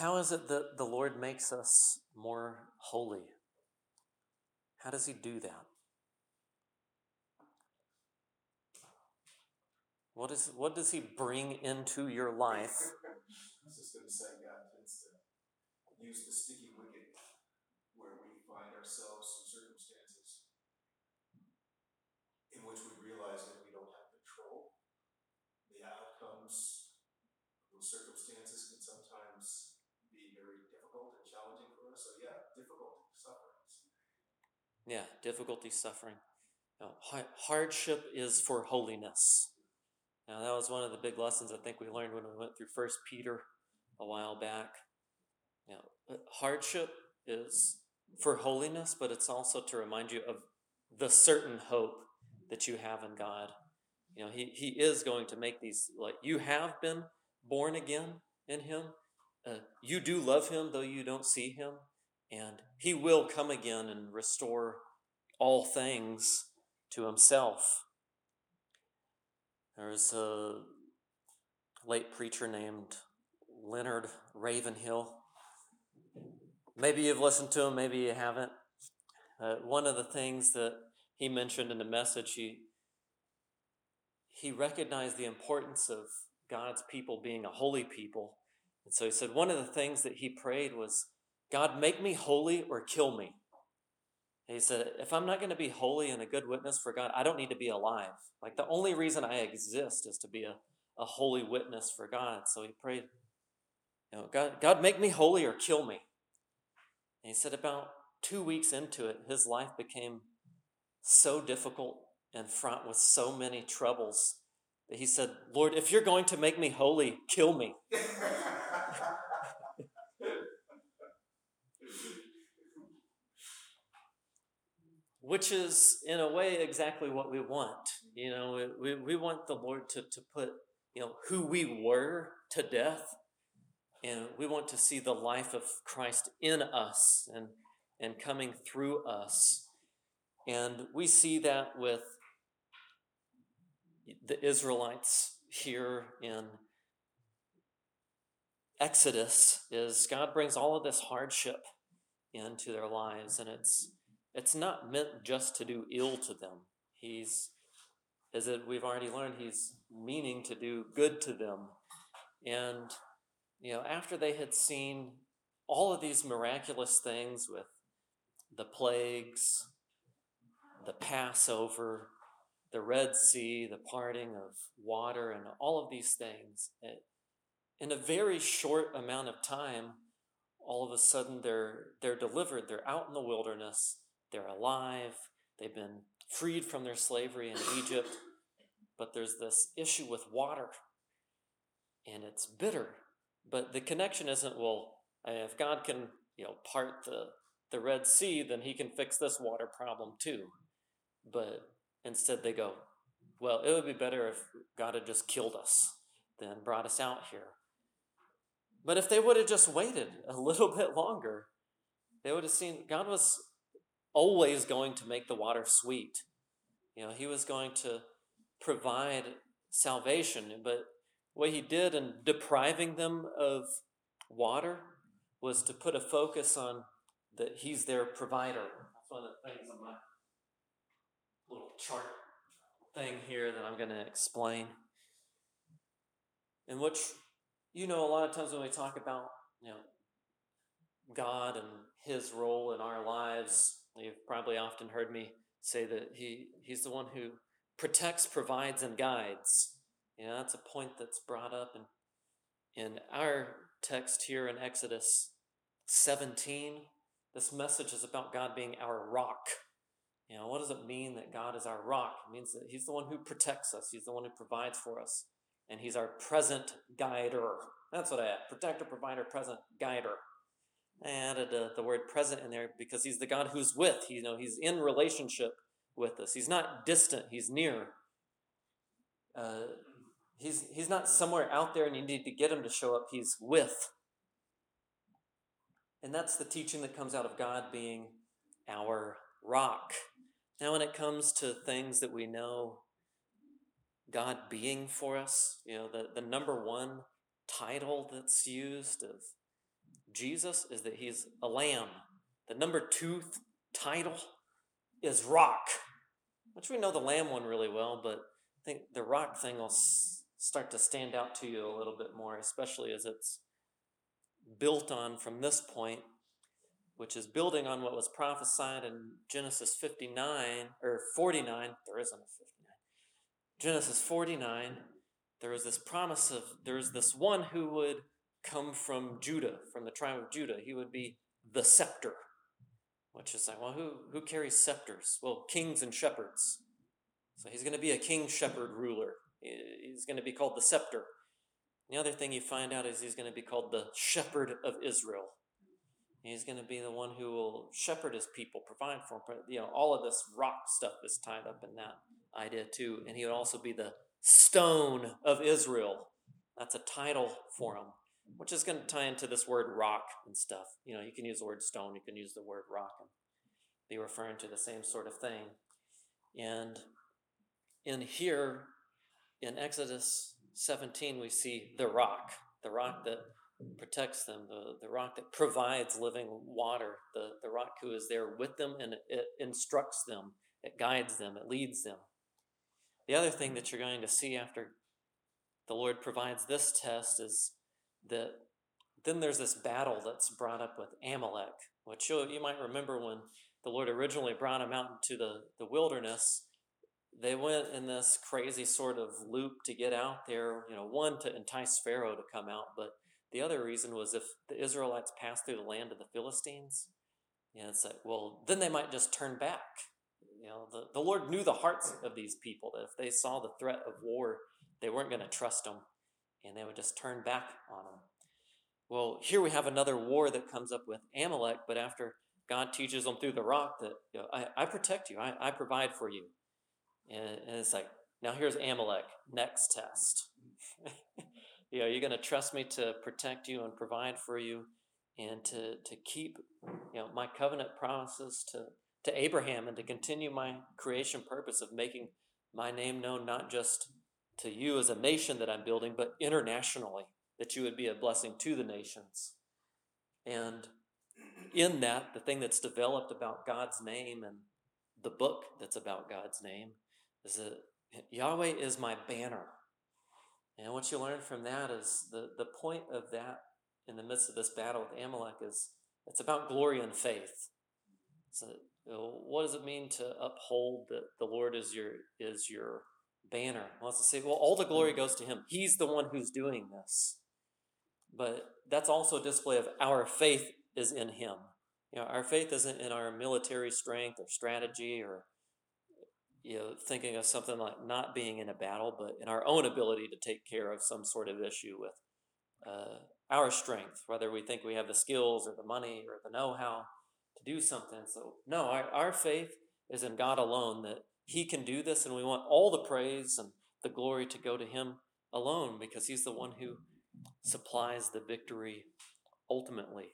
how is it that the Lord makes us more holy? How does He do that? What, is, what does He bring into your life? I was just going to say, God tends to use the sticky wicket where we find ourselves in circumstances in which we realize that we don't have control. The outcomes of those circumstances can sometimes be very difficult and challenging for us. So, yeah, difficult sufferings. Yeah, difficulty, suffering. No, hardship is for holiness. Now, that was one of the big lessons I think we learned when we went through First Peter a while back. You know, hardship is for holiness, but it's also to remind you of the certain hope that you have in God. You know, He, he is going to make these, like, you have been born again in Him. Uh, you do love Him, though you don't see Him. And He will come again and restore all things to Himself. There's a late preacher named Leonard Ravenhill. Maybe you've listened to him, maybe you haven't. Uh, one of the things that he mentioned in the message, he, he recognized the importance of God's people being a holy people. And so he said, one of the things that he prayed was, God, make me holy or kill me. He said, if I'm not going to be holy and a good witness for God, I don't need to be alive. Like the only reason I exist is to be a, a holy witness for God. So he prayed, you know, God, God, make me holy or kill me. And he said, about two weeks into it, his life became so difficult and fraught with so many troubles that he said, Lord, if you're going to make me holy, kill me. which is in a way exactly what we want. You know, we, we want the Lord to, to put, you know, who we were to death. And we want to see the life of Christ in us and, and coming through us. And we see that with the Israelites here in Exodus is God brings all of this hardship into their lives and it's it's not meant just to do ill to them. He's, as we've already learned, he's meaning to do good to them. And, you know, after they had seen all of these miraculous things with the plagues, the Passover, the Red Sea, the parting of water, and all of these things, it, in a very short amount of time, all of a sudden they're they're delivered. They're out in the wilderness. They're alive. They've been freed from their slavery in Egypt. But there's this issue with water, and it's bitter. But the connection isn't, well, if God can, you know, part the, the Red Sea, then he can fix this water problem too. But instead they go, well, it would be better if God had just killed us than brought us out here. But if they would have just waited a little bit longer, they would have seen God was always going to make the water sweet. You know, he was going to provide salvation, but what he did in depriving them of water was to put a focus on that he's their provider. That's one of the things on my little chart thing here that I'm going to explain. In which, you know, a lot of times when we talk about, you know, God and his role in our lives, You've probably often heard me say that he, he's the one who protects, provides, and guides. You know, that's a point that's brought up in, in our text here in Exodus 17. This message is about God being our rock. You know, what does it mean that God is our rock? It means that He's the one who protects us, He's the one who provides for us, and He's our present guider. That's what I add protector, provider, present guider. I added uh, the word present in there because he's the God who's with. You know, he's in relationship with us. He's not distant. He's near. Uh, he's he's not somewhere out there and you need to get him to show up. He's with. And that's the teaching that comes out of God being our rock. Now, when it comes to things that we know God being for us, you know, the, the number one title that's used of Jesus is that he's a lamb. The number two th- title is rock, which we know the lamb one really well, but I think the rock thing will s- start to stand out to you a little bit more, especially as it's built on from this point, which is building on what was prophesied in Genesis 59 or 49. There isn't a 59. Genesis 49, there was this promise of there's this one who would come from Judah, from the tribe of Judah. He would be the scepter, which is like, well, who, who carries scepters? Well, kings and shepherds. So he's going to be a king shepherd ruler. He's going to be called the scepter. The other thing you find out is he's going to be called the shepherd of Israel. He's going to be the one who will shepherd his people, provide for them. You know, all of this rock stuff is tied up in that idea too. And he would also be the stone of Israel. That's a title for him, which is going to tie into this word rock and stuff. You know, you can use the word stone, you can use the word rock, and be referring to the same sort of thing. And in here, in Exodus 17, we see the rock, the rock that protects them, the, the rock that provides living water, the, the rock who is there with them and it instructs them, it guides them, it leads them. The other thing that you're going to see after the Lord provides this test is that then there's this battle that's brought up with Amalek, which you, you might remember when the Lord originally brought him out into the, the wilderness they went in this crazy sort of loop to get out there, you know, one to entice Pharaoh to come out, but the other reason was if the Israelites passed through the land of the Philistines, you know, it's like, well, then they might just turn back. You know, the, the Lord knew the hearts of these people, that if they saw the threat of war, they weren't going to trust them, and they would just turn back on them. Well, here we have another war that comes up with Amalek, but after God teaches them through the rock that you know, I, I protect you, I, I provide for you. And, and it's like, now here's Amalek, next test. you know, you're going to trust me to protect you and provide for you and to, to keep, you know, my covenant promises to, to Abraham and to continue my creation purpose of making my name known not just to you as a nation that I'm building, but internationally, that you would be a blessing to the nations. And in that, the thing that's developed about God's name and the book that's about God's name is that Yahweh is my banner. And what you learn from that is the, the point of that in the midst of this battle with Amalek is it's about glory and faith. So you know, what does it mean to uphold that the Lord is your is your banner? wants to say, well, all the glory goes to him. He's the one who's doing this. But that's also a display of our faith is in him. You know, our faith isn't in our military strength or strategy or you know, thinking of something like not being in a battle, but in our own ability to take care of some sort of issue with uh, our strength, whether we think we have the skills or the money or the know how to do something. So, no, our, our faith is in God alone, that He can do this, and we want all the praise and the glory to go to Him alone because He's the one who supplies the victory ultimately.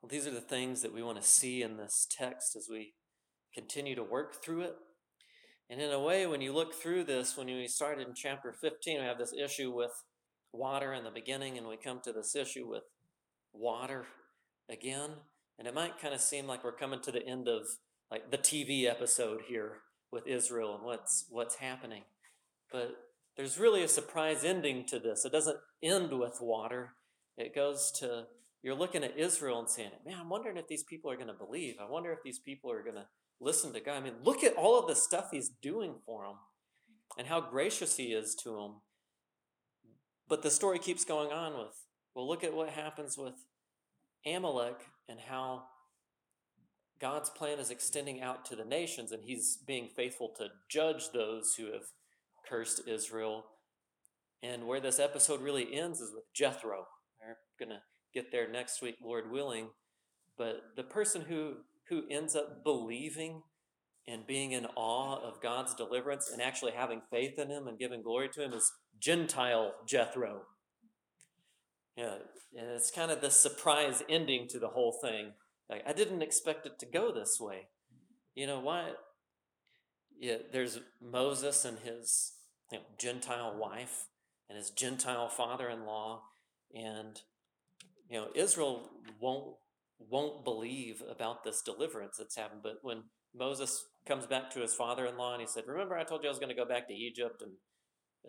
Well, these are the things that we want to see in this text as we continue to work through it. And in a way, when you look through this, when we started in chapter 15, we have this issue with water in the beginning, and we come to this issue with water again. And it might kind of seem like we're coming to the end of like the TV episode here with Israel and what's what's happening. But there's really a surprise ending to this. It doesn't end with water. It goes to you're looking at Israel and saying, "Man, I'm wondering if these people are going to believe. I wonder if these people are going to listen to God. I mean, look at all of the stuff He's doing for them and how gracious He is to them. But the story keeps going on with, well, look at what happens with Amalek and how God's plan is extending out to the nations, and He's being faithful to judge those who have cursed Israel. And where this episode really ends is with Jethro. We're going to get there next week, Lord willing. But the person who who ends up believing and being in awe of God's deliverance and actually having faith in Him and giving glory to Him is Gentile Jethro. Yeah, and it's kind of the surprise ending to the whole thing. Like, I didn't expect it to go this way. You know why? Yeah, there's Moses and his you know, Gentile wife and his Gentile father-in-law, and you know, Israel won't won't believe about this deliverance that's happened. But when Moses comes back to his father-in-law and he said, "Remember, I told you I was going to go back to Egypt and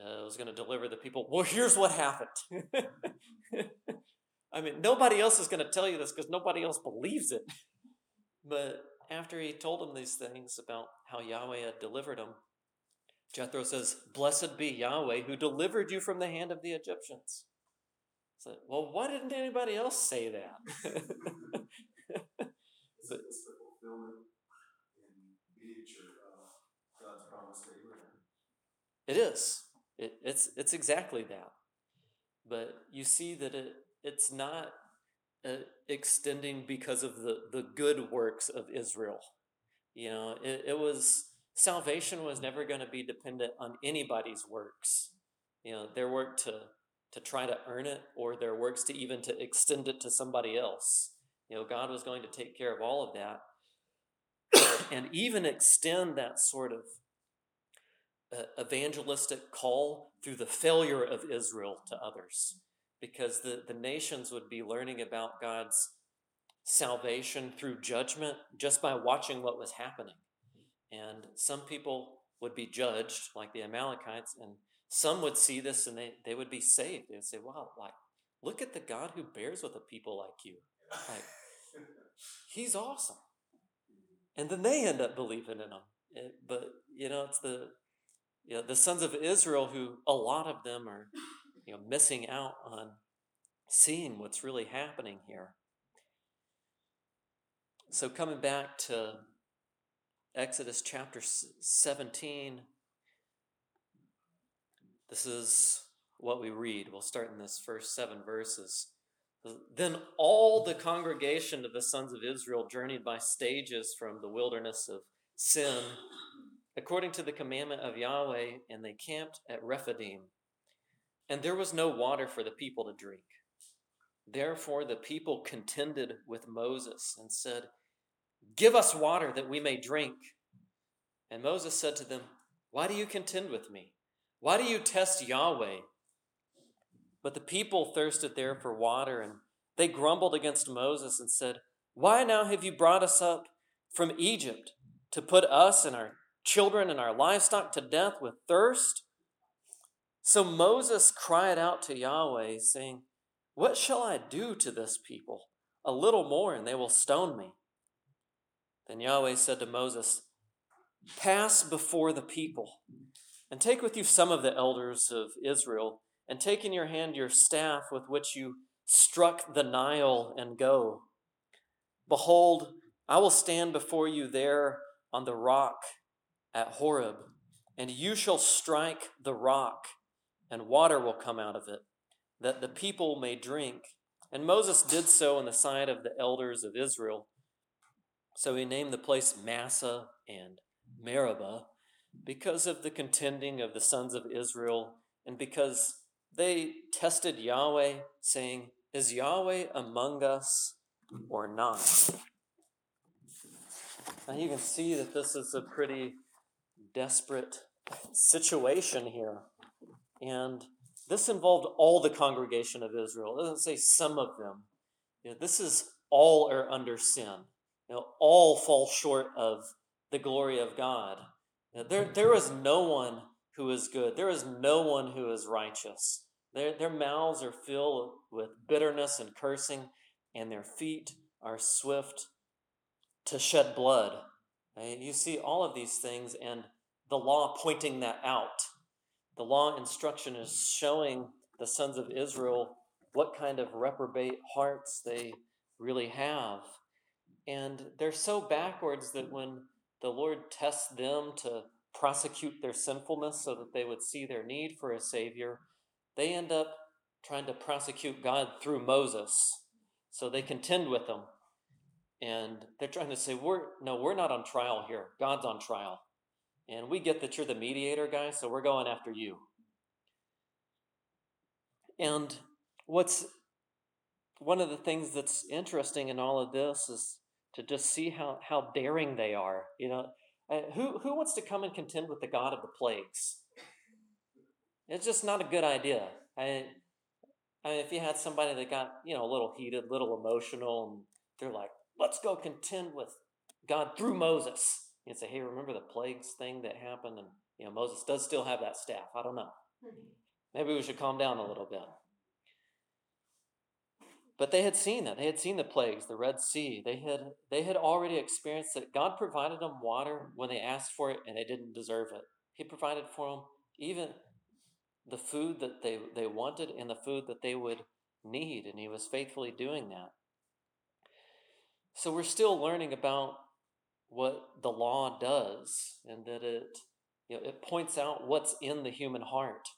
uh, I was going to deliver the people." Well, here's what happened. I mean, nobody else is going to tell you this because nobody else believes it. But after he told him these things about how Yahweh had delivered him, Jethro says, Blessed be Yahweh who delivered you from the hand of the Egyptians. So, well, why didn't anybody else say that? It's, it's the fulfillment in miniature of God's promise to Abraham. it is. It, it's it's exactly that. But you see that it it's not uh, extending because of the the good works of Israel. You know, it, it was salvation was never going to be dependent on anybody's works. You know, their work to to try to earn it or their works to even to extend it to somebody else. You know, God was going to take care of all of that and even extend that sort of uh, evangelistic call through the failure of Israel to others because the, the nations would be learning about God's salvation through judgment just by watching what was happening. And some people would be judged, like the Amalekites, and some would see this and they, they would be saved. They would say, Wow, like, look at the God who bears with a people like you. Like, he's awesome. And then they end up believing in him. It, but, you know, it's the you know, the sons of Israel who a lot of them are, you know, missing out on seeing what's really happening here. So coming back to Exodus chapter 17, this is what we read. We'll start in this first seven verses. Then all the congregation of the sons of Israel journeyed by stages from the wilderness of Sin, according to the commandment of Yahweh, and they camped at Rephidim. And there was no water for the people to drink. Therefore the people contended with Moses and said, Give us water that we may drink. And Moses said to them, Why do you contend with me? Why do you test Yahweh? But the people thirsted there for water, and they grumbled against Moses and said, Why now have you brought us up from Egypt to put us and our children and our livestock to death with thirst? So Moses cried out to Yahweh, saying, What shall I do to this people? A little more, and they will stone me. Then Yahweh said to Moses, Pass before the people, and take with you some of the elders of Israel, and take in your hand your staff with which you struck the Nile, and go. Behold, I will stand before you there on the rock at Horeb, and you shall strike the rock, and water will come out of it, that the people may drink. And Moses did so in the sight of the elders of Israel. So he named the place Massah and Meribah because of the contending of the sons of Israel and because they tested Yahweh, saying, Is Yahweh among us or not? Now you can see that this is a pretty desperate situation here. And this involved all the congregation of Israel. It doesn't say some of them. You know, this is all are under sin. You know, all fall short of the glory of God. You know, there, there is no one who is good. There is no one who is righteous. Their, their mouths are filled with bitterness and cursing, and their feet are swift to shed blood. You see all of these things, and the law pointing that out. The law instruction is showing the sons of Israel what kind of reprobate hearts they really have. And they're so backwards that when the Lord tests them to prosecute their sinfulness so that they would see their need for a Savior, they end up trying to prosecute God through Moses. So they contend with him. And they're trying to say, We're no, we're not on trial here. God's on trial. And we get that you're the mediator guy, so we're going after you. And what's one of the things that's interesting in all of this is to just see how, how daring they are. You know, uh, who, who wants to come and contend with the God of the plagues? It's just not a good idea. I, I mean, if you had somebody that got, you know, a little heated, a little emotional, and they're like, let's go contend with God through Moses. You'd say, hey, remember the plagues thing that happened? And, you know, Moses does still have that staff. I don't know. Mm-hmm. Maybe we should calm down a little bit. But they had seen that. They had seen the plagues, the Red Sea. They had they had already experienced that God provided them water when they asked for it and they didn't deserve it. He provided for them even the food that they, they wanted and the food that they would need, and he was faithfully doing that. So we're still learning about what the law does and that it you know, it points out what's in the human heart.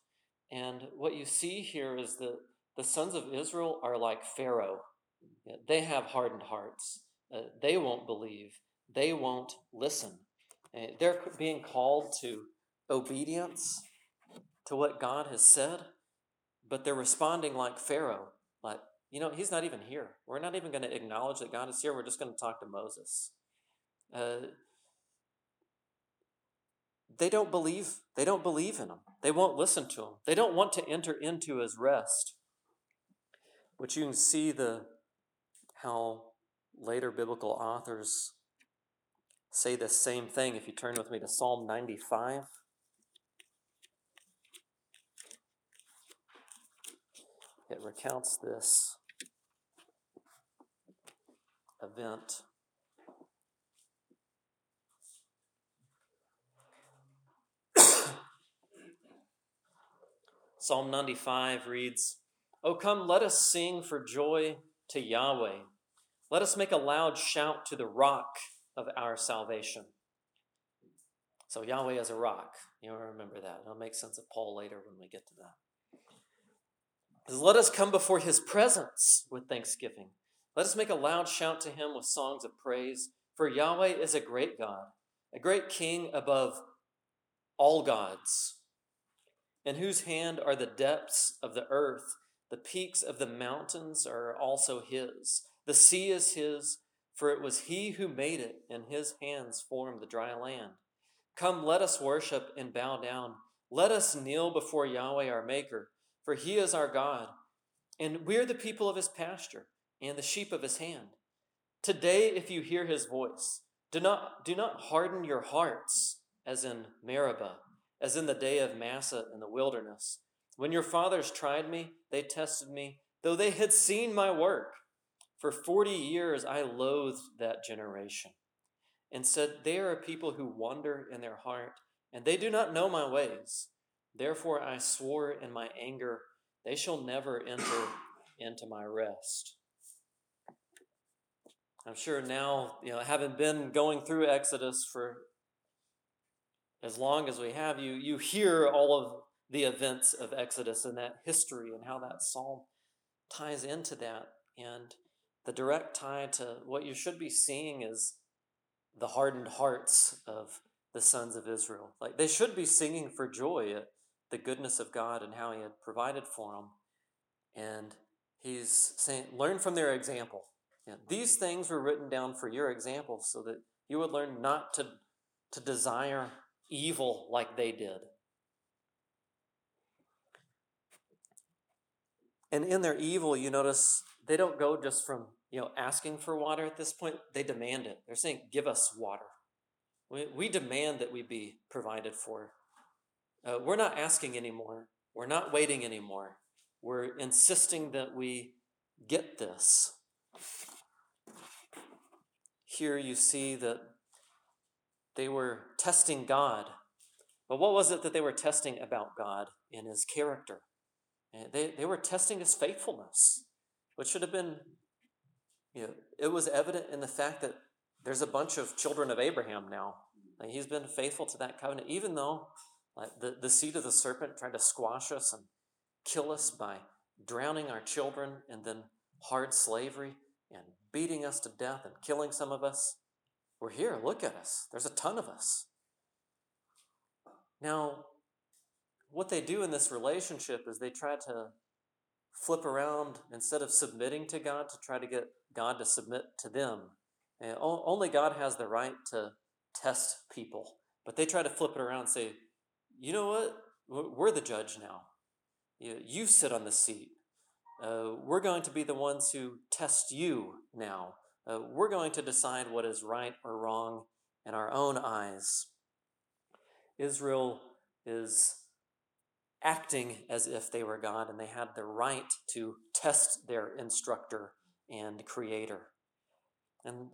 And what you see here is that the sons of Israel are like Pharaoh. They have hardened hearts. Uh, they won't believe. They won't listen. Uh, they're being called to obedience to what God has said, but they're responding like Pharaoh, like, you know, he's not even here. We're not even going to acknowledge that God is here. We're just going to talk to Moses. Uh, they don't believe. They don't believe in him. They won't listen to him. They don't want to enter into his rest. Which you can see the how later biblical authors say the same thing. If you turn with me to Psalm 95. It recounts this event. Psalm 95 reads, O come, let us sing for joy to Yahweh. Let us make a loud shout to the rock of our salvation. So Yahweh is a rock. You'll remember that. It'll make sense of Paul later when we get to that. Let us come before his presence with thanksgiving. Let us make a loud shout to him with songs of praise. For Yahweh is a great God, a great king above all gods, in whose hand are the depths of the earth. The peaks of the mountains are also his. The sea is his, for it was he who made it, and his hands formed the dry land. Come, let us worship and bow down. Let us kneel before Yahweh our Maker for he is our God, and we're the people of his pasture and the sheep of his hand. Today, if you hear his voice, do not, do not harden your hearts as in Meribah, as in the day of Massah in the wilderness. When your fathers tried me, they tested me, though they had seen my work. For 40 years I loathed that generation and said, They are a people who wander in their heart, and they do not know my ways. Therefore I swore in my anger, they shall never enter into my rest. I'm sure now, you know, having been going through Exodus for as long as we have, you you hear all of the events of Exodus and that history and how that psalm ties into that. And the direct tie to what you should be seeing is the hardened hearts of the sons of Israel. Like they should be singing for joy at the goodness of God and how He had provided for them. And He's saying, learn from their example. Know, these things were written down for your example so that you would learn not to, to desire evil like they did. And in their evil, you notice they don't go just from you know asking for water at this point. They demand it. They're saying, "Give us water." We, we demand that we be provided for. Uh, we're not asking anymore. We're not waiting anymore. We're insisting that we get this. Here you see that they were testing God. But what was it that they were testing about God in his character? Eh, they, they were testing his faithfulness, which should have been, you know, it was evident in the fact that there's a bunch of children of Abraham now. he's been faithful to that covenant, even though like the, the seed of the serpent tried to squash us and kill us by drowning our children and then hard slavery and beating us to death and killing some of us. We're here. Look at us. There's a ton of us. Now, what they do in this relationship is they try to flip around instead of submitting to God to try to get God to submit to them. And only God has the right to test people. But they try to flip it around and say, you know what? We're the judge now. You, sit on the seat. Uh, we're going to be the ones who test you now. Uh, we're going to decide what is right or wrong in our own eyes. Israel is acting as if they were God and they had the right to test their instructor and creator. And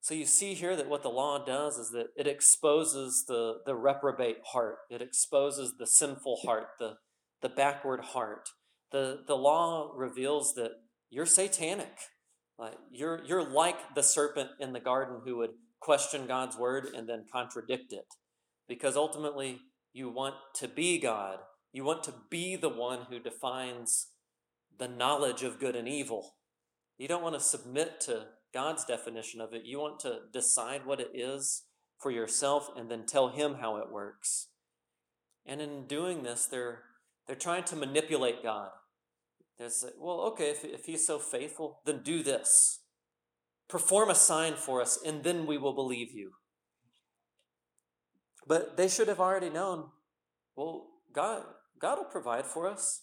so you see here that what the law does is that it exposes the, the reprobate heart, it exposes the sinful heart, the, the backward heart. The, the law reveals that you're satanic. Like you're, you're like the serpent in the garden who would question God's word and then contradict it. Because ultimately, you want to be God. You want to be the one who defines the knowledge of good and evil. You don't want to submit to God's definition of it. You want to decide what it is for yourself and then tell Him how it works. And in doing this, they're, they're trying to manipulate God. Say, well, okay, if, if He's so faithful, then do this. Perform a sign for us, and then we will believe you. But they should have already known, well, God, God will provide for us.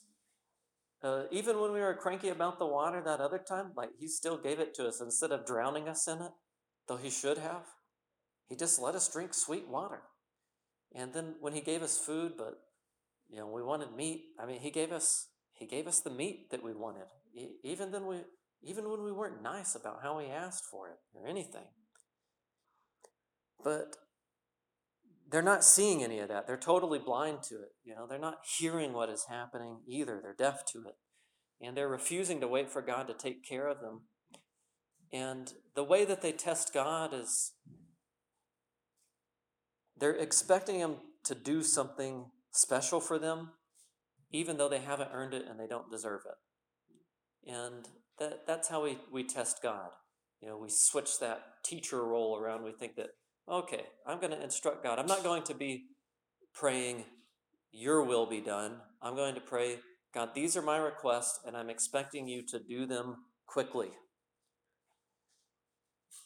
Uh, even when we were cranky about the water that other time, like He still gave it to us instead of drowning us in it, though He should have. He just let us drink sweet water. And then when He gave us food, but you know we wanted meat, I mean He gave us He gave us the meat that we wanted. even then we even when we weren't nice about how we asked for it or anything. But they're not seeing any of that. They're totally blind to it. You know, they're not hearing what is happening either. They're deaf to it. And they're refusing to wait for God to take care of them. And the way that they test God is they're expecting Him to do something special for them, even though they haven't earned it and they don't deserve it. And that, that's how we, we test God. You know, we switch that teacher role around. We think that okay, I'm going to instruct God. I'm not going to be praying, Your will be done. I'm going to pray, God, these are my requests, and I'm expecting you to do them quickly.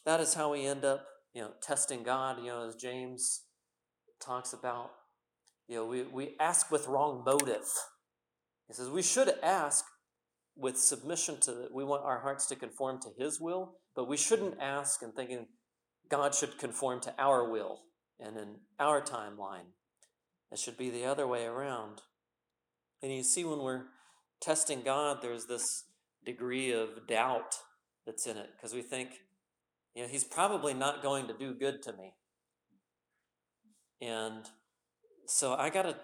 That is how we end up, you know, testing God, you know, as James talks about. You know, we, we ask with wrong motive. He says we should ask with submission to, that. we want our hearts to conform to His will, but we shouldn't ask and thinking, God should conform to our will and in our timeline. It should be the other way around. And you see, when we're testing God, there's this degree of doubt that's in it because we think, you know, He's probably not going to do good to me. And so I got to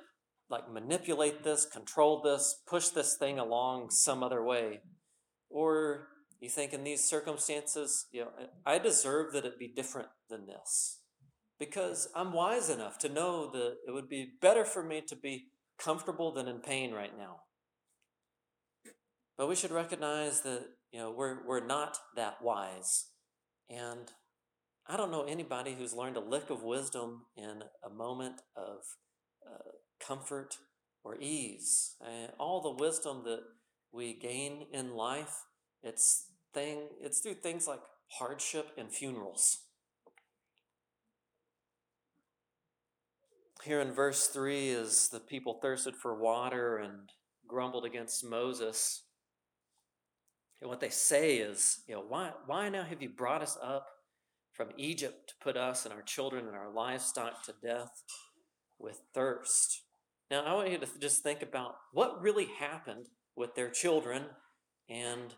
like manipulate this, control this, push this thing along some other way. Or you think in these circumstances, you know, I deserve that it be different than this because I'm wise enough to know that it would be better for me to be comfortable than in pain right now. But we should recognize that, you know, we're, we're not that wise. And I don't know anybody who's learned a lick of wisdom in a moment of uh, comfort or ease. And all the wisdom that we gain in life, it's thing, it's through things like hardship and funerals. Here in verse 3 is the people thirsted for water and grumbled against Moses. And what they say is, you know, why, why now have you brought us up from Egypt to put us and our children and our livestock to death with thirst? Now, I want you to just think about what really happened with their children and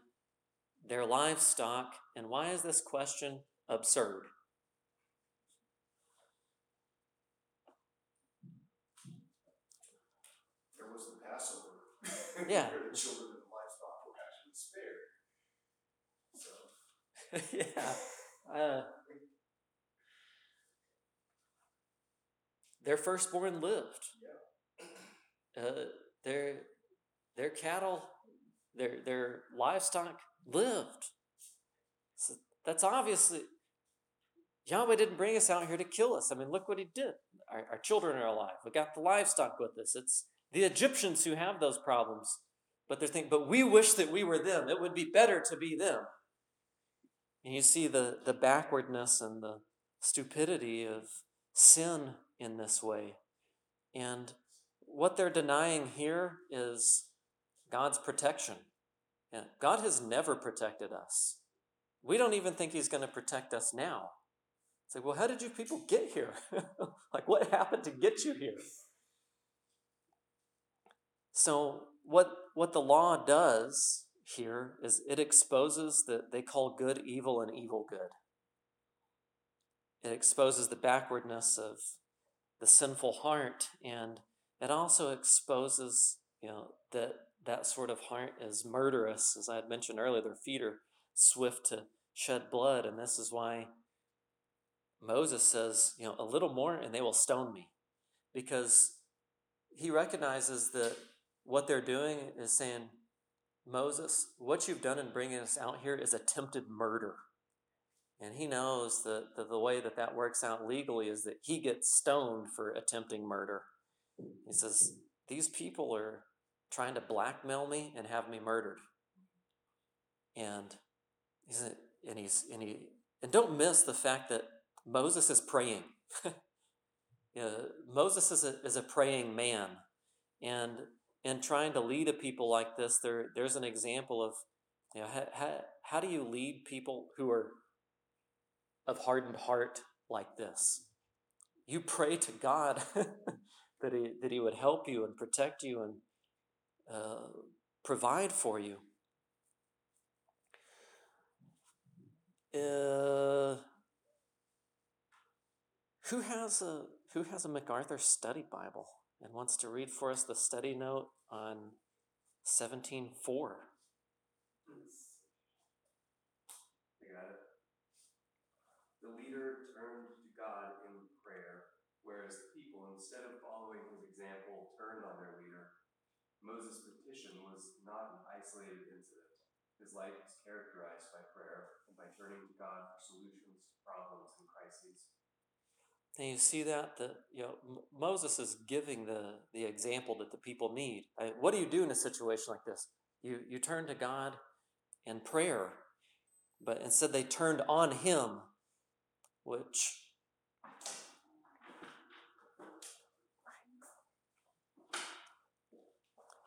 their livestock. And why is this question absurd? There was the Passover. Yeah. the children and the livestock were actually spared. So, yeah. Uh, their firstborn lived. Uh, their their cattle, their their livestock lived. So that's obviously Yahweh didn't bring us out here to kill us. I mean, look what He did. Our, our children are alive. We got the livestock with us. It's the Egyptians who have those problems, but they're thinking, but we wish that we were them. It would be better to be them. And you see the, the backwardness and the stupidity of sin in this way. And what they're denying here is God's protection. Yeah, God has never protected us. We don't even think He's going to protect us now. It's like, well, how did you people get here? like, what happened to get you here? So, what, what the law does here is it exposes that they call good evil and evil good. It exposes the backwardness of the sinful heart, and it also exposes, you know, that that sort of heart is murderous. As I had mentioned earlier, their feet are swift to shed blood, and this is why Moses says, you know, a little more and they will stone me. Because he recognizes that what they're doing is saying, Moses, what you've done in bringing us out here is attempted murder. And he knows that the, way that that works out legally is that he gets stoned for attempting murder. He says, These people are trying to blackmail me and have me murdered. And he's, and he's, and he, and don't miss the fact that Moses is praying. Moses is a, is a praying man. And and trying to lead a people like this, there, there's an example of you know, how, how, how do you lead people who are of hardened heart like this? You pray to God that, he, that He would help you and protect you and uh, provide for you. Uh, who has a who has a MacArthur Study Bible and wants to read for us the study note on 17.4? I got it. The leader turned to God in prayer, whereas the people, instead of following his example, turned on their leader. Moses' petition was not an isolated incident. His life was characterized by prayer and by turning to God for solutions to problems and crises. And you see that the you know Moses is giving the the example that the people need. what do you do in a situation like this? You you turn to God in prayer, but instead they turned on Him, which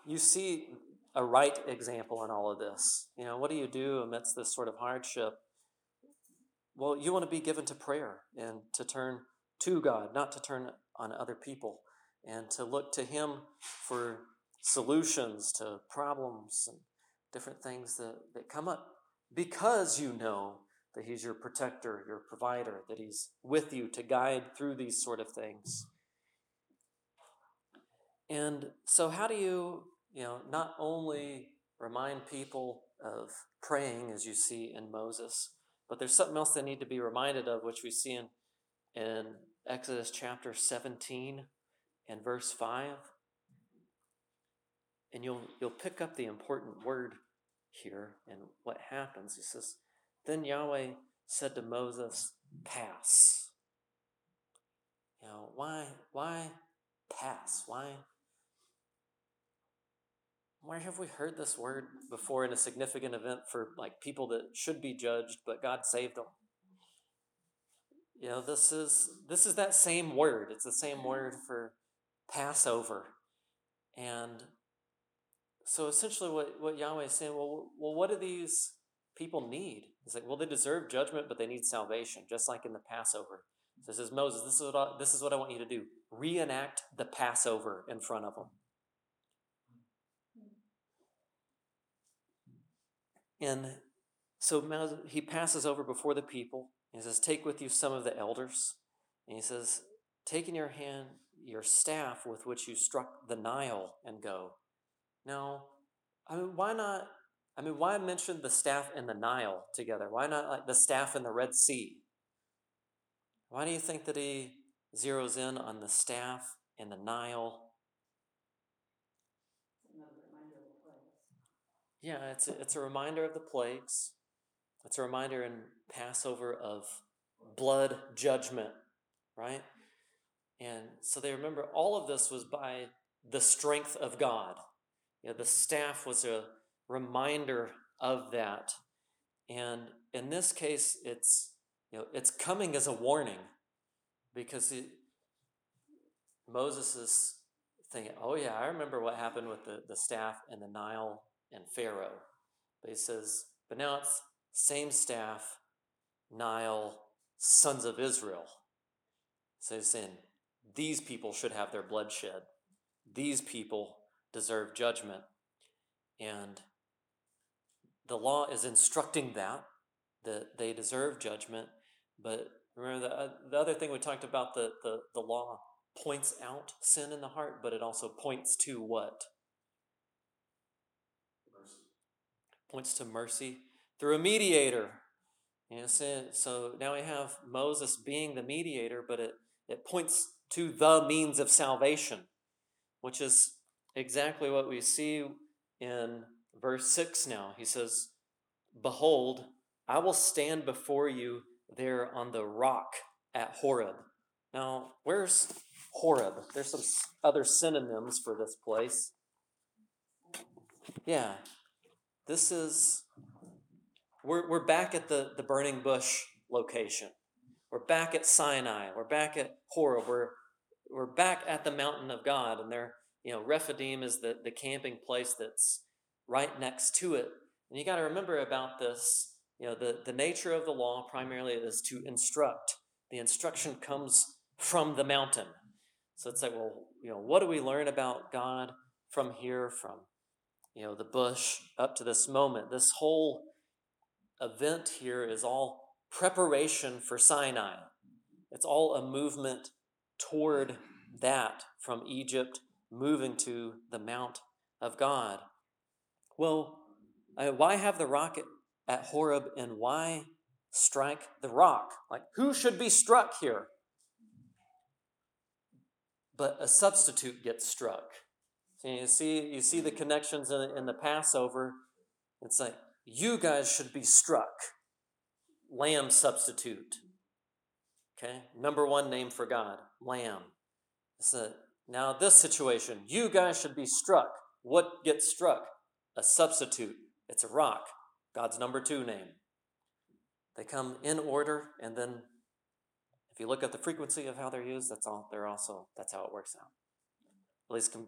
you see a right example in all of this. You know, what do you do amidst this sort of hardship? Well, you want to be given to prayer and to turn to God, not to turn on other people, and to look to Him for solutions to problems and different things that, that come up because you know that He's your protector, your provider, that He's with you to guide through these sort of things. And so, how do you, you know, not only remind people of praying as you see in Moses, but there's something else they need to be reminded of, which we see in, in Exodus chapter 17 and verse 5. And you'll, you'll pick up the important word here and what happens. He says, Then Yahweh said to Moses, Pass. You know, why, why pass? Why? Where have we heard this word before in a significant event for like people that should be judged, but God saved them? You know, this is this is that same word. It's the same word for Passover. And so essentially what, what Yahweh is saying, well, well, what do these people need? He's like, well, they deserve judgment, but they need salvation, just like in the Passover. So says, Moses, this is what I, this is what I want you to do. Reenact the Passover in front of them. And so he passes over before the people, he says, Take with you some of the elders. And he says, Take in your hand your staff with which you struck the Nile and go. Now, I mean, why not? I mean, why mention the staff and the Nile together? Why not like the staff and the Red Sea? Why do you think that he zeroes in on the staff and the Nile? Yeah, it's a, it's a reminder of the plagues. It's a reminder in Passover of blood judgment, right? And so they remember all of this was by the strength of God. You know, the staff was a reminder of that. And in this case, it's you know it's coming as a warning because it, Moses is thinking, oh yeah, I remember what happened with the, the staff and the Nile and Pharaoh. But he says, but now it's same staff, Nile, sons of Israel. So he's saying, these people should have their blood shed. These people deserve judgment. And the law is instructing that, that they deserve judgment. But remember, the, uh, the other thing we talked about, the, the, the law points out sin in the heart, but it also points to what? Mercy. Points to mercy through a mediator. So, so now we have Moses being the mediator, but it, it points to the means of salvation, which is exactly what we see in verse 6 now. He says, Behold, I will stand before you there on the rock at Horeb. Now, where's Horeb? There's some other synonyms for this place. Yeah, this is, we're, we're back at the, the burning bush location. We're back at Sinai. We're back at Horeb. We're, we're back at the mountain of God. And there, you know, Rephidim is the, the camping place that's right next to it. And you got to remember about this, you know, the, the nature of the law primarily is to instruct. The instruction comes from the mountain. So it's like, well, you know, what do we learn about God from here, from, you know, the bush up to this moment? This whole event here is all preparation for Sinai. It's all a movement toward that from Egypt moving to the Mount of God. Well, why have the rock at, at Horeb and why strike the rock? Like, who should be struck here? But a substitute gets struck. So you see, you see the connections in, in the Passover. It's like, you guys should be struck lamb substitute. Okay, number one name for God, lamb. So now this situation, you guys should be struck. What gets struck? A substitute. It's a rock. God's number two name. They come in order, and then if you look at the frequency of how they're used, that's all. They're also that's how it works out. At least com-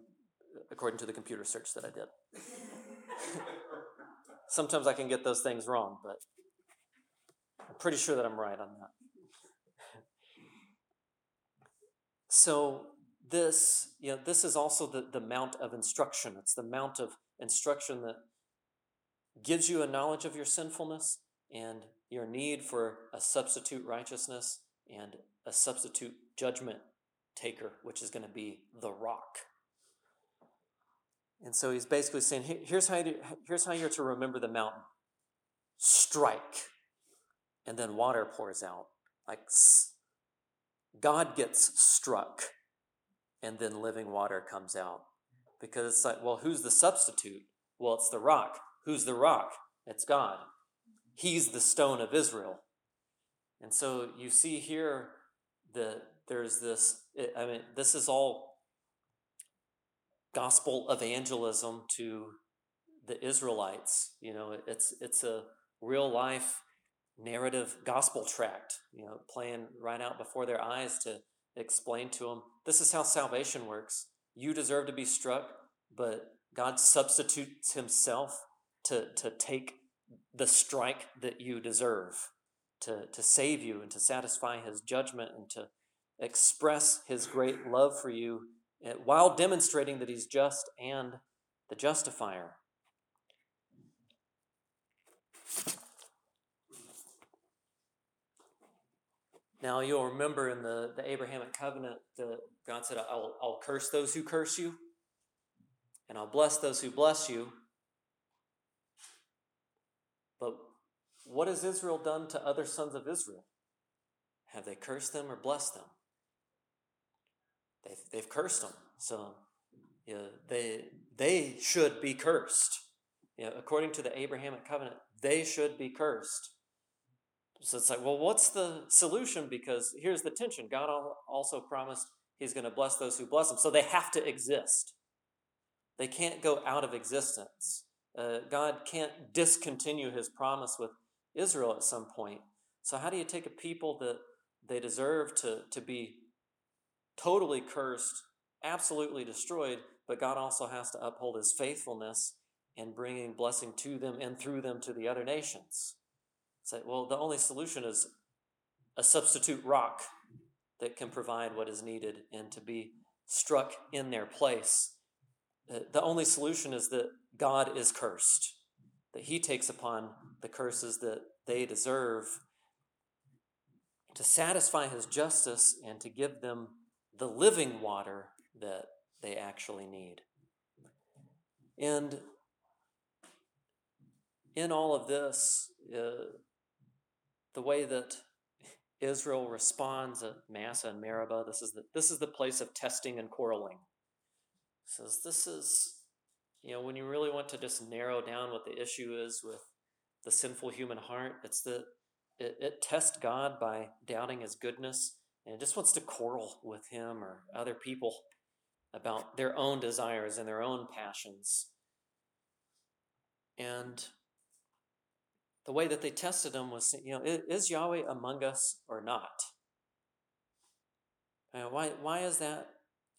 according to the computer search that I did. Sometimes I can get those things wrong, but I'm pretty sure that I'm right on that. So this, you know, this is also the, the mount of instruction. It's the mount of instruction that gives you a knowledge of your sinfulness and your need for a substitute righteousness and a substitute judgment taker, which is going to be the rock. And so he's basically saying, here's how, you, here's how you're to remember the mountain strike and then water pours out. Like God gets struck, and then living water comes out. Because it's like, well, who's the substitute? Well, it's the rock. Who's the rock? It's God. He's the stone of Israel. And so you see here that there's this, I mean, this is all gospel evangelism to the Israelites. You know, it's it's a real life narrative gospel tract, you know, playing right out before their eyes to explain to them this is how salvation works. You deserve to be struck, but God substitutes himself to, to take the strike that you deserve, to, to save you and to satisfy his judgment and to express his great love for you Eh, while demonstrating that he's just and the justifier. Now you'll remember in the, the Abrahamic covenant that God said, I'll, I'll curse those who curse you, and I'll bless those who bless you. But what has Israel done to other sons of Israel? Have they cursed them or blessed them? They've, they've cursed them. So yeah, they, they should be cursed. Yeah, according to the Abrahamic covenant, they should be cursed. So it's like, well, what's the solution? Because here's the tension God also promised He's going to bless those who bless Him. So they have to exist, they can't go out of existence. Uh, God can't discontinue His promise with Israel at some point. So, how do you take a people that they deserve to, to be totally cursed, absolutely destroyed, but God also has to uphold His faithfulness in bringing blessing to them and through them to the other nations. Say, well, the only solution is a substitute rock that can provide what is needed and to be struck in their place. Uh, The only solution is that God is cursed, that He takes upon the curses that they deserve to satisfy His justice and to give them the living water that they actually need. And in all of this, uh, the way that Israel responds at Massah and Meribah, this is the, this is the place of testing and quarreling. says this is, you know, when you really want to just narrow down what the issue is with the sinful human heart, it's that it, it tests God by doubting his goodness and just wants to quarrel with him or other people about their own desires and their own passions. And the way that they tested him was, you know, is Yahweh among us or not? Uh, why, why is that,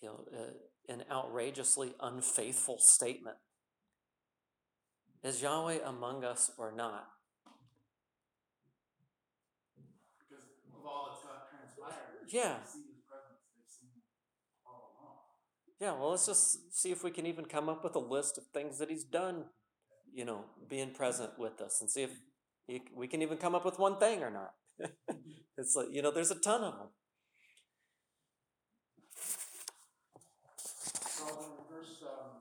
you know, uh, an outrageously unfaithful statement? Is Yahweh among us or not? Because of all that's got transpired. Yeah. They've seen his presence, they've seen all along. Yeah, well, let's just see if we can even come up with a list of things that he's done, you know, being present with us and see if he, we can even come up with one thing or not. it's like, you know, there's a ton of them. So in verse, um,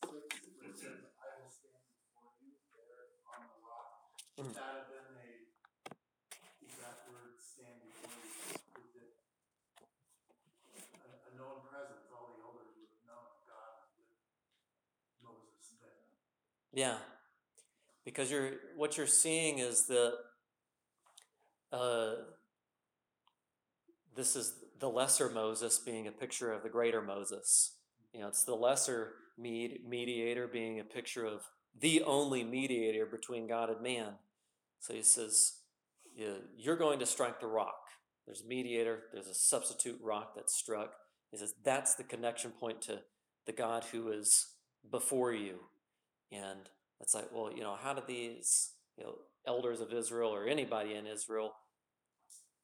six, it says, I will stand before you there on the rock. Mhm. Would that have been a, exact word, stand before you, is it a, a known presence, all the elders would have known God with Moses there. Yeah, because you're what you're seeing is that uh, this is the lesser Moses being a picture of the greater Moses. You know, it's the lesser med- mediator being a picture of the only mediator between God and man. So he says, "You're going to strike the rock." There's a mediator. There's a substitute rock that's struck. He says that's the connection point to the God who is before you. And it's like, well, you know, how do these, you know, elders of Israel or anybody in Israel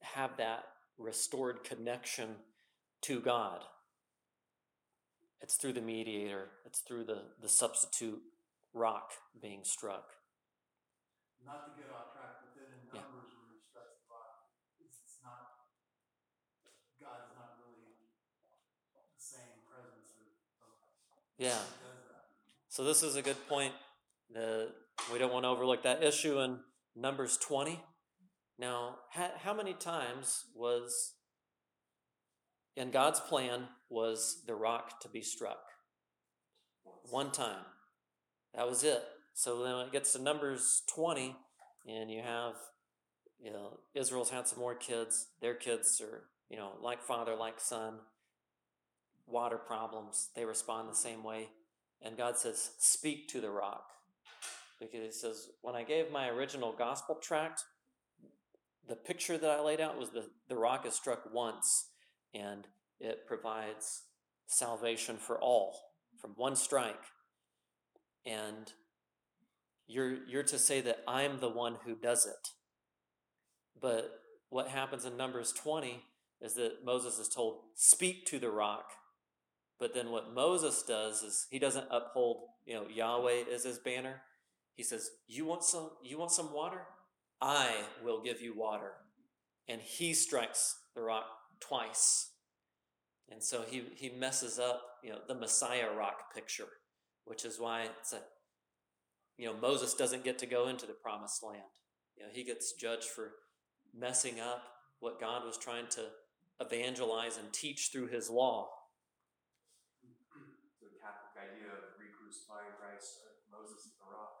have that restored connection to God? It's through the mediator, it's through the, the substitute rock being struck. Not to get off track, but then in Yeah. Numbers where he strikes the rock, it's, it's not, God's not really the same presence of, of, Yeah. That. So this is a good point. The, we don't want to overlook that issue in Numbers 20. Now, ha, how many times was in God's plan was the rock to be struck? One time. That was it. So then it gets to Numbers 20, and you have, you know, Israel's had some more kids. Their kids are, you know, like father, like son. Water problems. They respond the same way. And God says, Speak to the rock. Because He says, When I gave my original gospel tract, the picture that I laid out was the, the rock is struck once and it provides salvation for all from one strike. And you're, you're to say that I'm the one who does it. But what happens in Numbers 20 is that Moses is told, Speak to the rock. But then what Moses does is he doesn't uphold, you know, Yahweh as his banner. He says, "You want some you want some water? I will give you water." And he strikes the rock twice. And so he he messes up, you know, the Messiah rock picture, which is why it's a you know, Moses doesn't get to go into the promised land. You know, he gets judged for messing up what God was trying to evangelize and teach through his law. The Catholic idea of re-crucifying Christ, uh, Moses is the rock.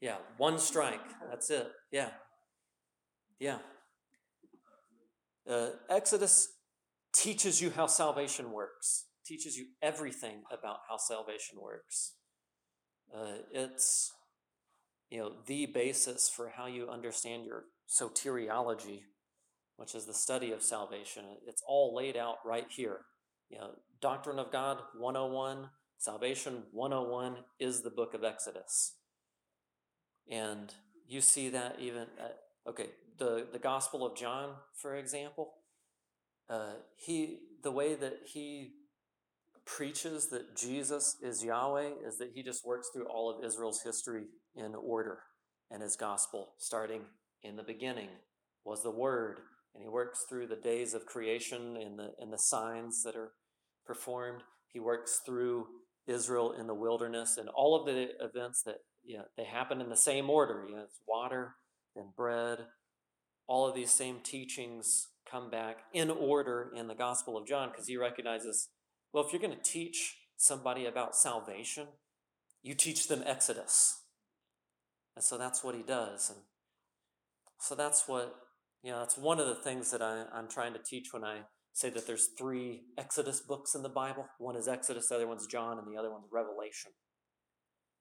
Yeah, one strike. That's it. Yeah. Yeah. Uh, Exodus teaches you how salvation works, teaches you everything about how salvation works. Uh, it's, you know, the basis for how you understand your soteriology, which is the study of salvation. It's all laid out right here. You know, Doctrine of God 101, Salvation 101 is the book of Exodus. And you see that even, at, okay, the, the Gospel of John, for example, uh, he, the way that he preaches that Jesus is Yahweh is that he just works through all of Israel's history in order and his gospel, starting in the beginning was the Word, and he works through the days of creation and the and the signs that are performed. He works through Israel in the wilderness and all of the events that know, they happen in the same order. Yeah, it's water and bread. All of these same teachings come back in order in the Gospel of John because he recognizes, well, if you're going to teach somebody about salvation, you teach them Exodus. And so that's what he does. And so that's what, you know, that's one of the things that I, I'm trying to teach when I say that there's three Exodus books in the Bible. One is Exodus, the other one's John, and the other one's Revelation.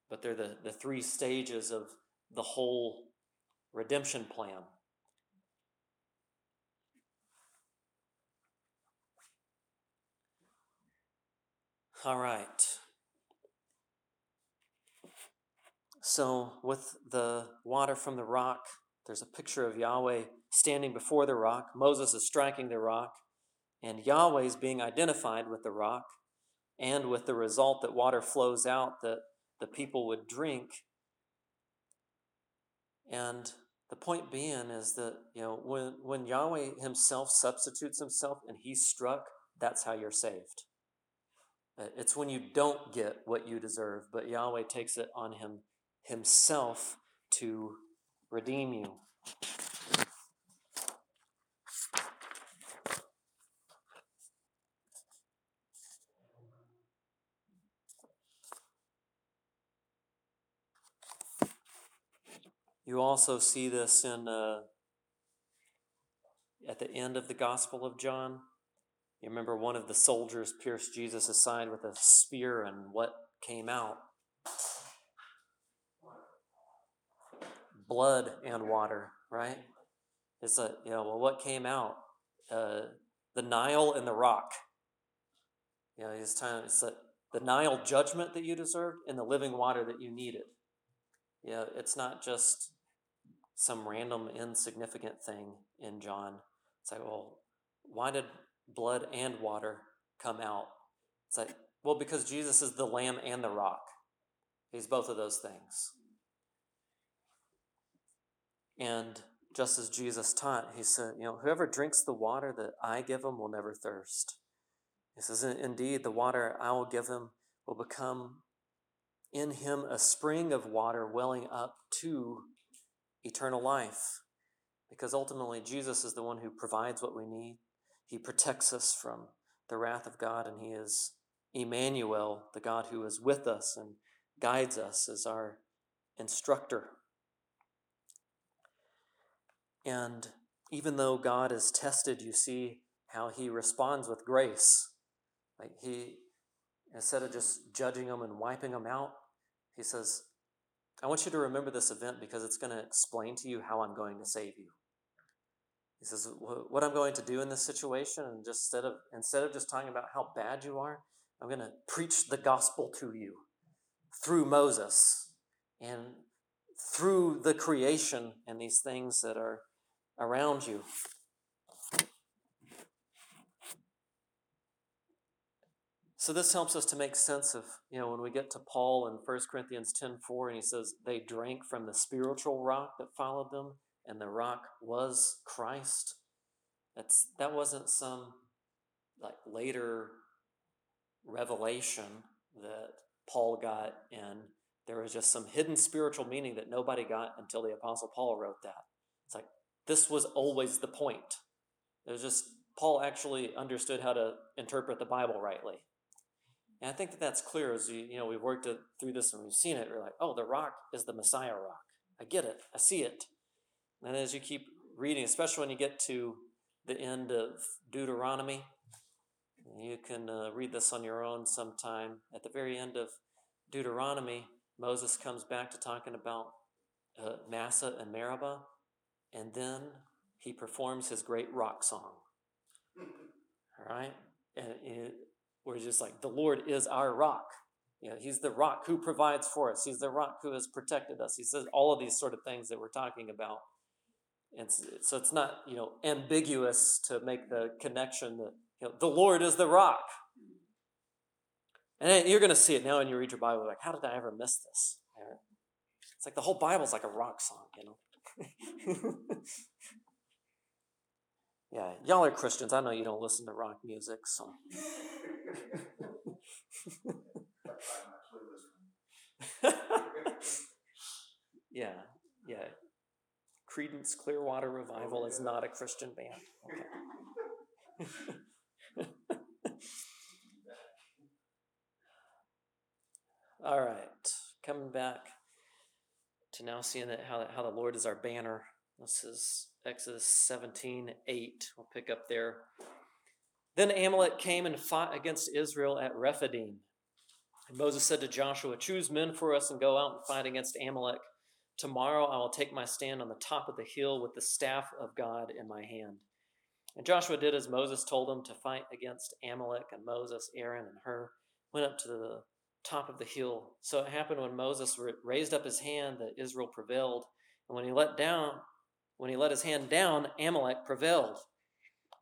But they're the, the three stages of the whole redemption plan. All right. So, with the water from the rock, there's a picture of Yahweh standing before the rock. Moses is striking the rock, and Yahweh is being identified with the rock and with the result that water flows out that the people would drink. And the point being is that, you know, when, when Yahweh himself substitutes himself and he's struck, that's how you're saved. Uh, it's when you don't get what you deserve, but Yahweh takes it on him himself to redeem you. You also see this in uh, at the end of the Gospel of John. You remember one of the soldiers pierced Jesus' side with a spear, and what came out? Blood and water, right? It's a you know well, what came out? Uh, the Nile and the rock. You know, it's time. It's a, the Nile judgment that you deserved and the living water that you needed. Yeah, it's not just some random insignificant thing in John. It's like, well, why did blood and water come out? It's like, well, because Jesus is the lamb and the rock. He's both of those things. And just as Jesus taught, he said, you know, whoever drinks the water that I give him will never thirst. He says, indeed, the water I will give him will become in him a spring of water welling up to eternal life. Because ultimately, Jesus is the one who provides what we need. He protects us from the wrath of God, and He is Emmanuel, the God who is with us and guides us as our instructor. And even though God is tested, you see how He responds with grace. Like He, instead of just judging them and wiping them out, He says, I want you to remember this event because it's going to explain to you how I'm going to save you. He says, "What I'm going to do in this situation, and just instead of instead of just talking about how bad you are, I'm going to preach the gospel to you through Moses and through the creation and these things that are around you." So this helps us to make sense of, you know, when we get to Paul in 1 Corinthians 10:4 and he says they drank from the spiritual rock that followed them and the rock was Christ. That's that wasn't some like later revelation that Paul got and there was just some hidden spiritual meaning that nobody got until the apostle Paul wrote that. It's like this was always the point. It was just Paul actually understood how to interpret the Bible rightly. And I think that that's clear as you, you know, we've worked it, through this and we've seen it. We're like, oh, the rock is the Messiah rock. I get it. I see it. And as you keep reading, especially when you get to the end of Deuteronomy, you can uh, read this on your own sometime. At the very end of Deuteronomy, Moses comes back to talking about uh, Massah and Meribah, and then he performs his great rock song. All right? And it, we're just like, the Lord is our rock. You know, he's the rock who provides for us. He's the rock who has protected us. He says all of these sort of things that we're talking about. And so it's not, you know, ambiguous to make the connection that you know, the Lord is the rock. And you're going to see it now when you read your Bible. Like, how did I ever miss this? It's like the whole Bible's like a rock song, you know. yeah, y'all are Christians. I know you don't listen to rock music, so. yeah, yeah. Creedence Clearwater Revival is not a Christian band. Okay. All right, coming back to now seeing that how, how the Lord is our banner. This is Exodus 17 8. We'll pick up there. Then Amalek came and fought against Israel at Rephidim. And Moses said to Joshua, Choose men for us and go out and fight against Amalek. Tomorrow I will take my stand on the top of the hill with the staff of God in my hand. And Joshua did as Moses told him to fight against Amalek, and Moses, Aaron, and Hur went up to the top of the hill. So it happened when Moses raised up his hand that Israel prevailed, and when he let down, when he let his hand down, Amalek prevailed.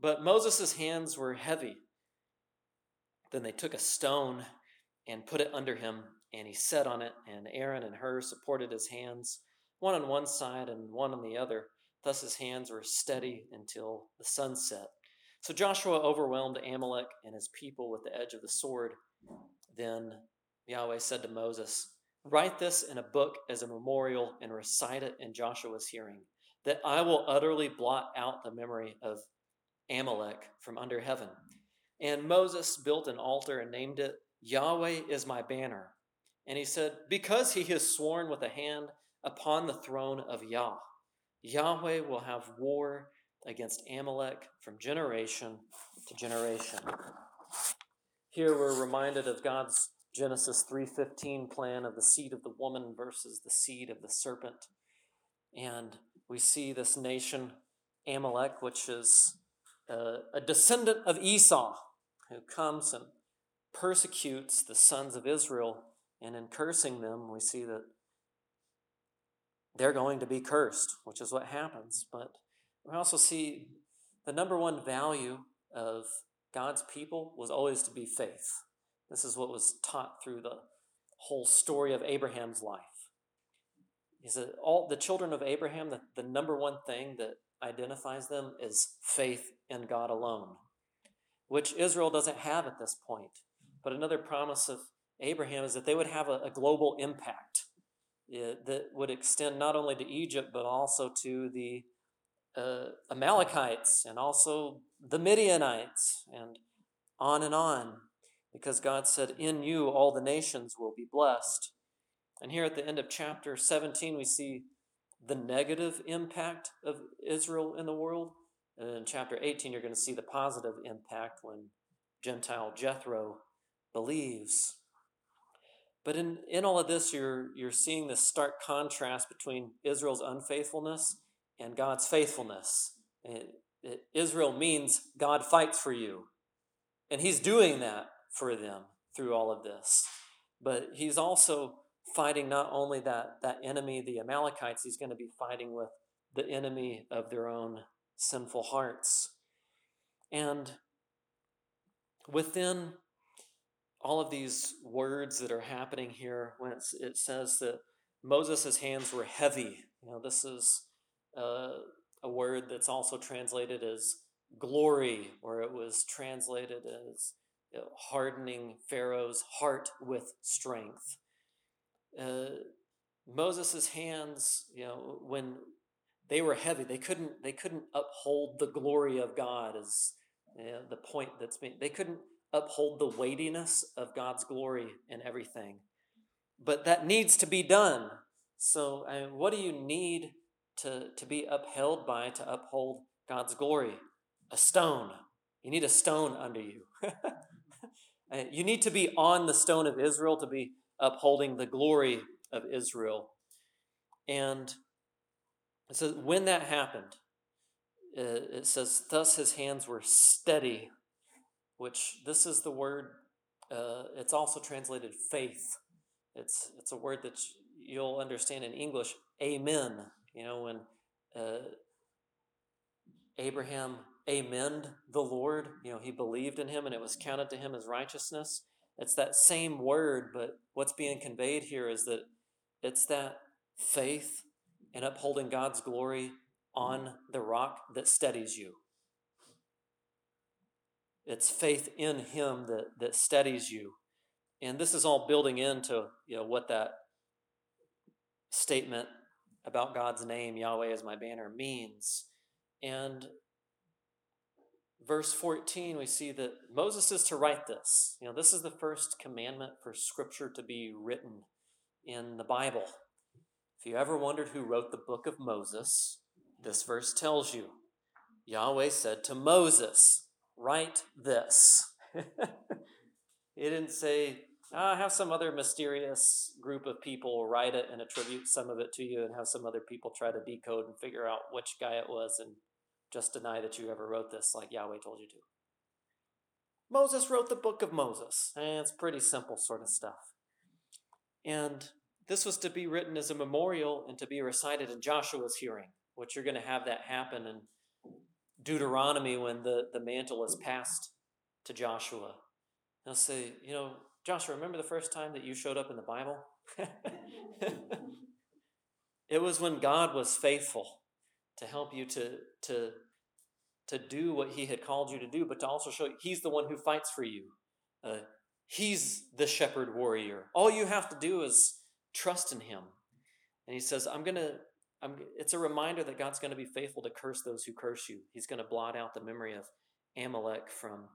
But Moses' hands were heavy. Then they took a stone and put it under him, and he sat on it, and Aaron and Hur supported his hands, one on one side and one on the other. Thus his hands were steady until the sun set. So Joshua overwhelmed Amalek and his people with the edge of the sword. Then Yahweh said to Moses, Write this in a book as a memorial and recite it in Joshua's hearing, that I will utterly blot out the memory of Amalek from under heaven. And Moses built an altar and named it Yahweh is my banner. And he said, Because he has sworn with a hand upon the throne of Yah, Yahweh will have war against Amalek from generation to generation. Here we're reminded of God's Genesis 3:15 plan of the seed of the woman versus the seed of the serpent. And we see this nation Amalek which is a, descendant of Esau who comes and persecutes the sons of Israel and in cursing them we see that they're going to be cursed, which is what happens. But we also see the number one value of God's people was always to be faith. This is what was taught through the whole story of Abraham's life. He said all the children of Abraham, the, the number one thing that identifies them is faith in God alone, which Israel doesn't have at this point. But another promise of Abraham is that they would have a, a global impact uh, that would extend not only to Egypt, but also to the uh, Amalekites and also the Midianites and on and on. Because God said, In you all the nations will be blessed. And here at the end of chapter 17, we see the negative impact of Israel in the world. And in chapter 18, you're going to see the positive impact when Gentile Jethro believes. But in, in all of this, you're, you're seeing this stark contrast between Israel's unfaithfulness and God's faithfulness. It, it, Israel means God fights for you. And He's doing that for them through all of this. But He's also fighting not only that, that enemy, the Amalekites, He's going to be fighting with the enemy of their own sinful hearts. And within all of these words that are happening here when it says that Moses' hands were heavy. You know, this is uh, a word that's also translated as glory, or it was translated as you know, hardening Pharaoh's heart with strength. Uh, Moses' hands, you know, when they were heavy, they couldn't they couldn't uphold the glory of God as you know, the point that's being they couldn't uphold the weightiness of God's glory in everything. But that needs to be done. So, I mean, what do you need to, to be upheld by to uphold God's glory? A stone. You need a stone under you. you need to be on the stone of Israel to be upholding the glory of Israel. And it says, when that happened, it says, thus his hands were steady which this is the word uh, it's also translated faith. It's it's a word that you'll understand in English. Amen. You know when uh, Abraham amened the Lord. You know he believed in Him, and it was counted to him as righteousness. It's that same word, but what's being conveyed here is that it's that faith and upholding God's glory on the rock that steadies you. It's faith in Him that, that steadies you. And this is all building into you know what that statement about God's name, Yahweh is my banner, means. And verse 14, we see that Moses is to write this. You know, this is the first commandment for Scripture to be written in the Bible. If you ever wondered who wrote the book of Moses, this verse tells you. Yahweh said to Moses, Write this. he didn't say, ah, have some other mysterious group of people write it and attribute some of it to you and have some other people try to decode and figure out which guy it was and just deny that you ever wrote this like Yahweh told you to. Moses wrote the book of Moses, and it's pretty simple sort of stuff. And this was to be written as a memorial and to be recited in Joshua's hearing, which you're going to have that happen in Deuteronomy when the, the mantle is passed to Joshua. They'll say, you know, Joshua, remember the first time that you showed up in the Bible? it was when God was faithful to help you to, to, to do what he had called you to do, but to also show you he's the one who fights for you. Uh, he's the shepherd warrior. All you have to do is trust in him. And he says, I'm going to, I'm, it's a reminder that God's going to be faithful to curse those who curse you. He's going to blot out the memory of Amalek from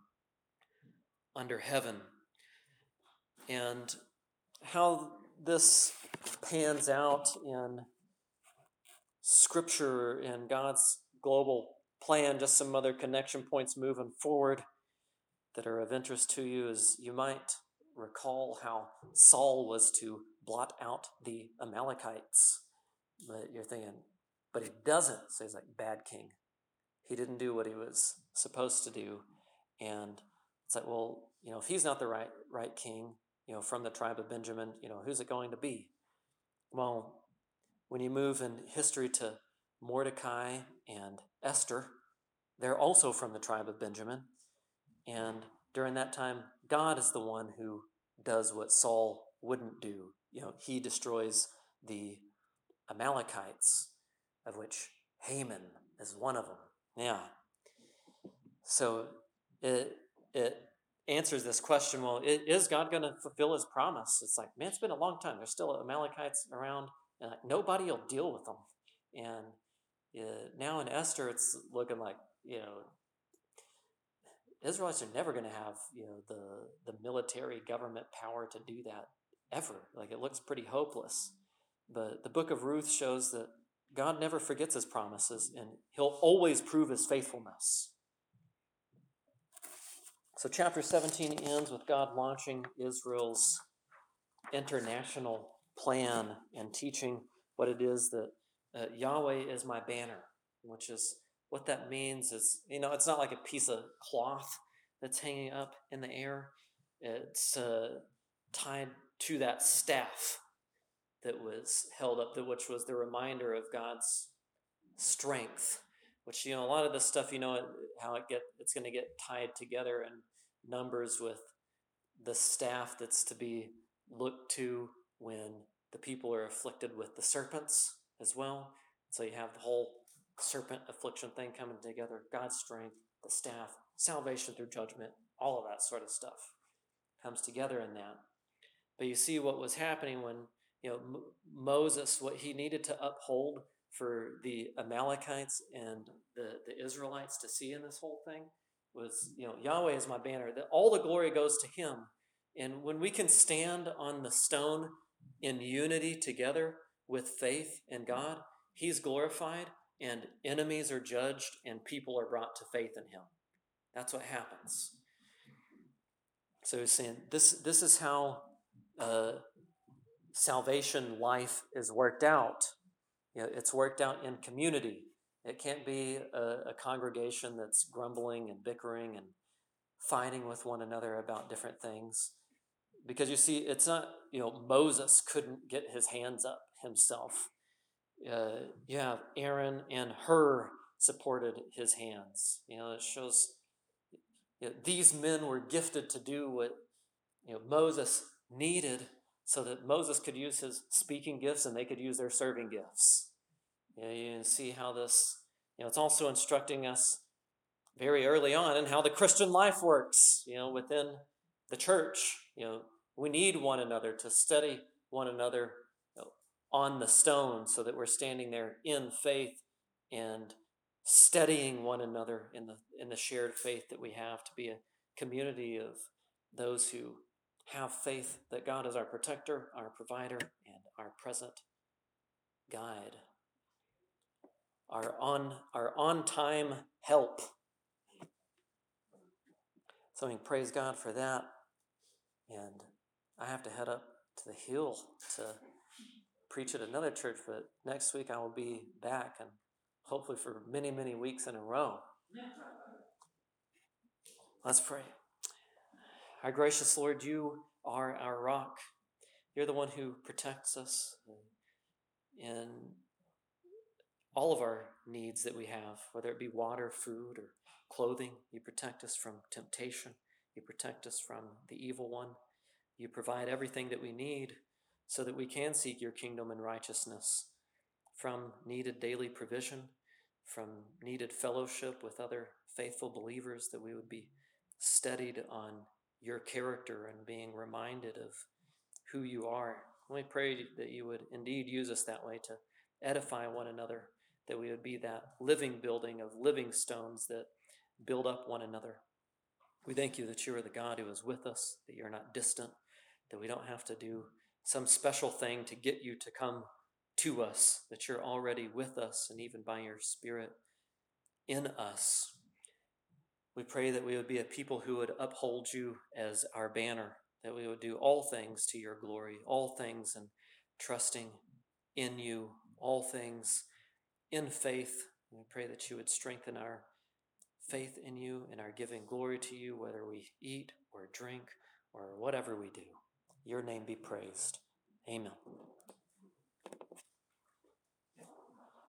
under heaven. And how this pans out in Scripture and God's global plan, just some other connection points moving forward that are of interest to you is you might recall how Saul was to blot out the Amalekites. But you're thinking, but he doesn't. So he's like, bad king. He didn't do what he was supposed to do. And it's like, well, you know, if he's not the right right king, you know, from the tribe of Benjamin, you know, who's it going to be? Well, when you move in history to Mordecai and Esther, they're also from the tribe of Benjamin. And during that time, God is the one who does what Saul wouldn't do. You know, he destroys the Amalekites, of which Haman is one of them. Yeah. So it it answers this question. Well, is God going to fulfill His promise? It's like, man, it's been a long time. There's still Amalekites around, and like, nobody will deal with them. And uh, now in Esther, it's looking like you know Israelites are never going to have you know the the military government power to do that ever. Like it looks pretty hopeless. But the book of Ruth shows that God never forgets his promises and he'll always prove his faithfulness. So, chapter 17 ends with God launching Israel's international plan and teaching what it is that uh, Yahweh is my banner, which is what that means is, you know, it's not like a piece of cloth that's hanging up in the air, it's uh, tied to that staff that was held up, which was the reminder of God's strength. Which you know, a lot of this stuff, you know, how it get it's going to get tied together in numbers with the staff that's to be looked to when the people are afflicted with the serpents as well. So you have the whole serpent affliction thing coming together, God's strength, the staff, salvation through judgment, all of that sort of stuff comes together in that. But you see what was happening when you know M- Moses, what he needed to uphold for the Amalekites and the, the Israelites to see in this whole thing was, you know, Yahweh is my banner. That all the glory goes to Him. And when we can stand on the stone in unity together with faith in God, He's glorified, and enemies are judged, and people are brought to faith in Him. That's what happens. So he's saying this. This is how uh, salvation life is worked out. You know, it's worked out in community. It can't be a, a congregation that's grumbling and bickering and fighting with one another about different things. Because you see, it's not, you know, Moses couldn't get his hands up himself. Uh, you have Aaron and Hur supported his hands. You know, it shows you know, these men were gifted to do what you know Moses needed so that Moses could use his speaking gifts and they could use their serving gifts. You, know, you see how this, you know, it's also instructing us very early on in how the Christian life works, you know, within the church. You know, we need one another to study one another on the stone so that we're standing there in faith and studying one another in the in the shared faith that we have to be a community of those who have faith that God is our protector, our provider, and our present guide. Our on our on time help. So we praise God for that. And I have to head up to the hill to preach at another church, but next week I will be back and hopefully for many, many weeks in a row. Let's pray. Our gracious Lord, you are our rock. You're the one who protects us in all of our needs that we have, whether it be water, food, or clothing. You protect us from temptation. You protect us from the evil one. You provide everything that we need so that we can seek your kingdom and righteousness from needed daily provision, from needed fellowship with other faithful believers, that we would be steadied on your character and being reminded of who you are. And we pray that you would indeed use us that way to edify one another, that we would be that living building of living stones that build up one another. We thank you that you are the God who is with us, that you're not distant, that we don't have to do some special thing to get you to come to us, that you're already with us and even by your Spirit in us. We pray that we would be a people who would uphold you as our banner, that we would do all things to your glory, all things and trusting in you, all things in faith. We pray that you would strengthen our faith in you and our giving glory to you, whether we eat or drink or whatever we do. Your name be praised. Amen.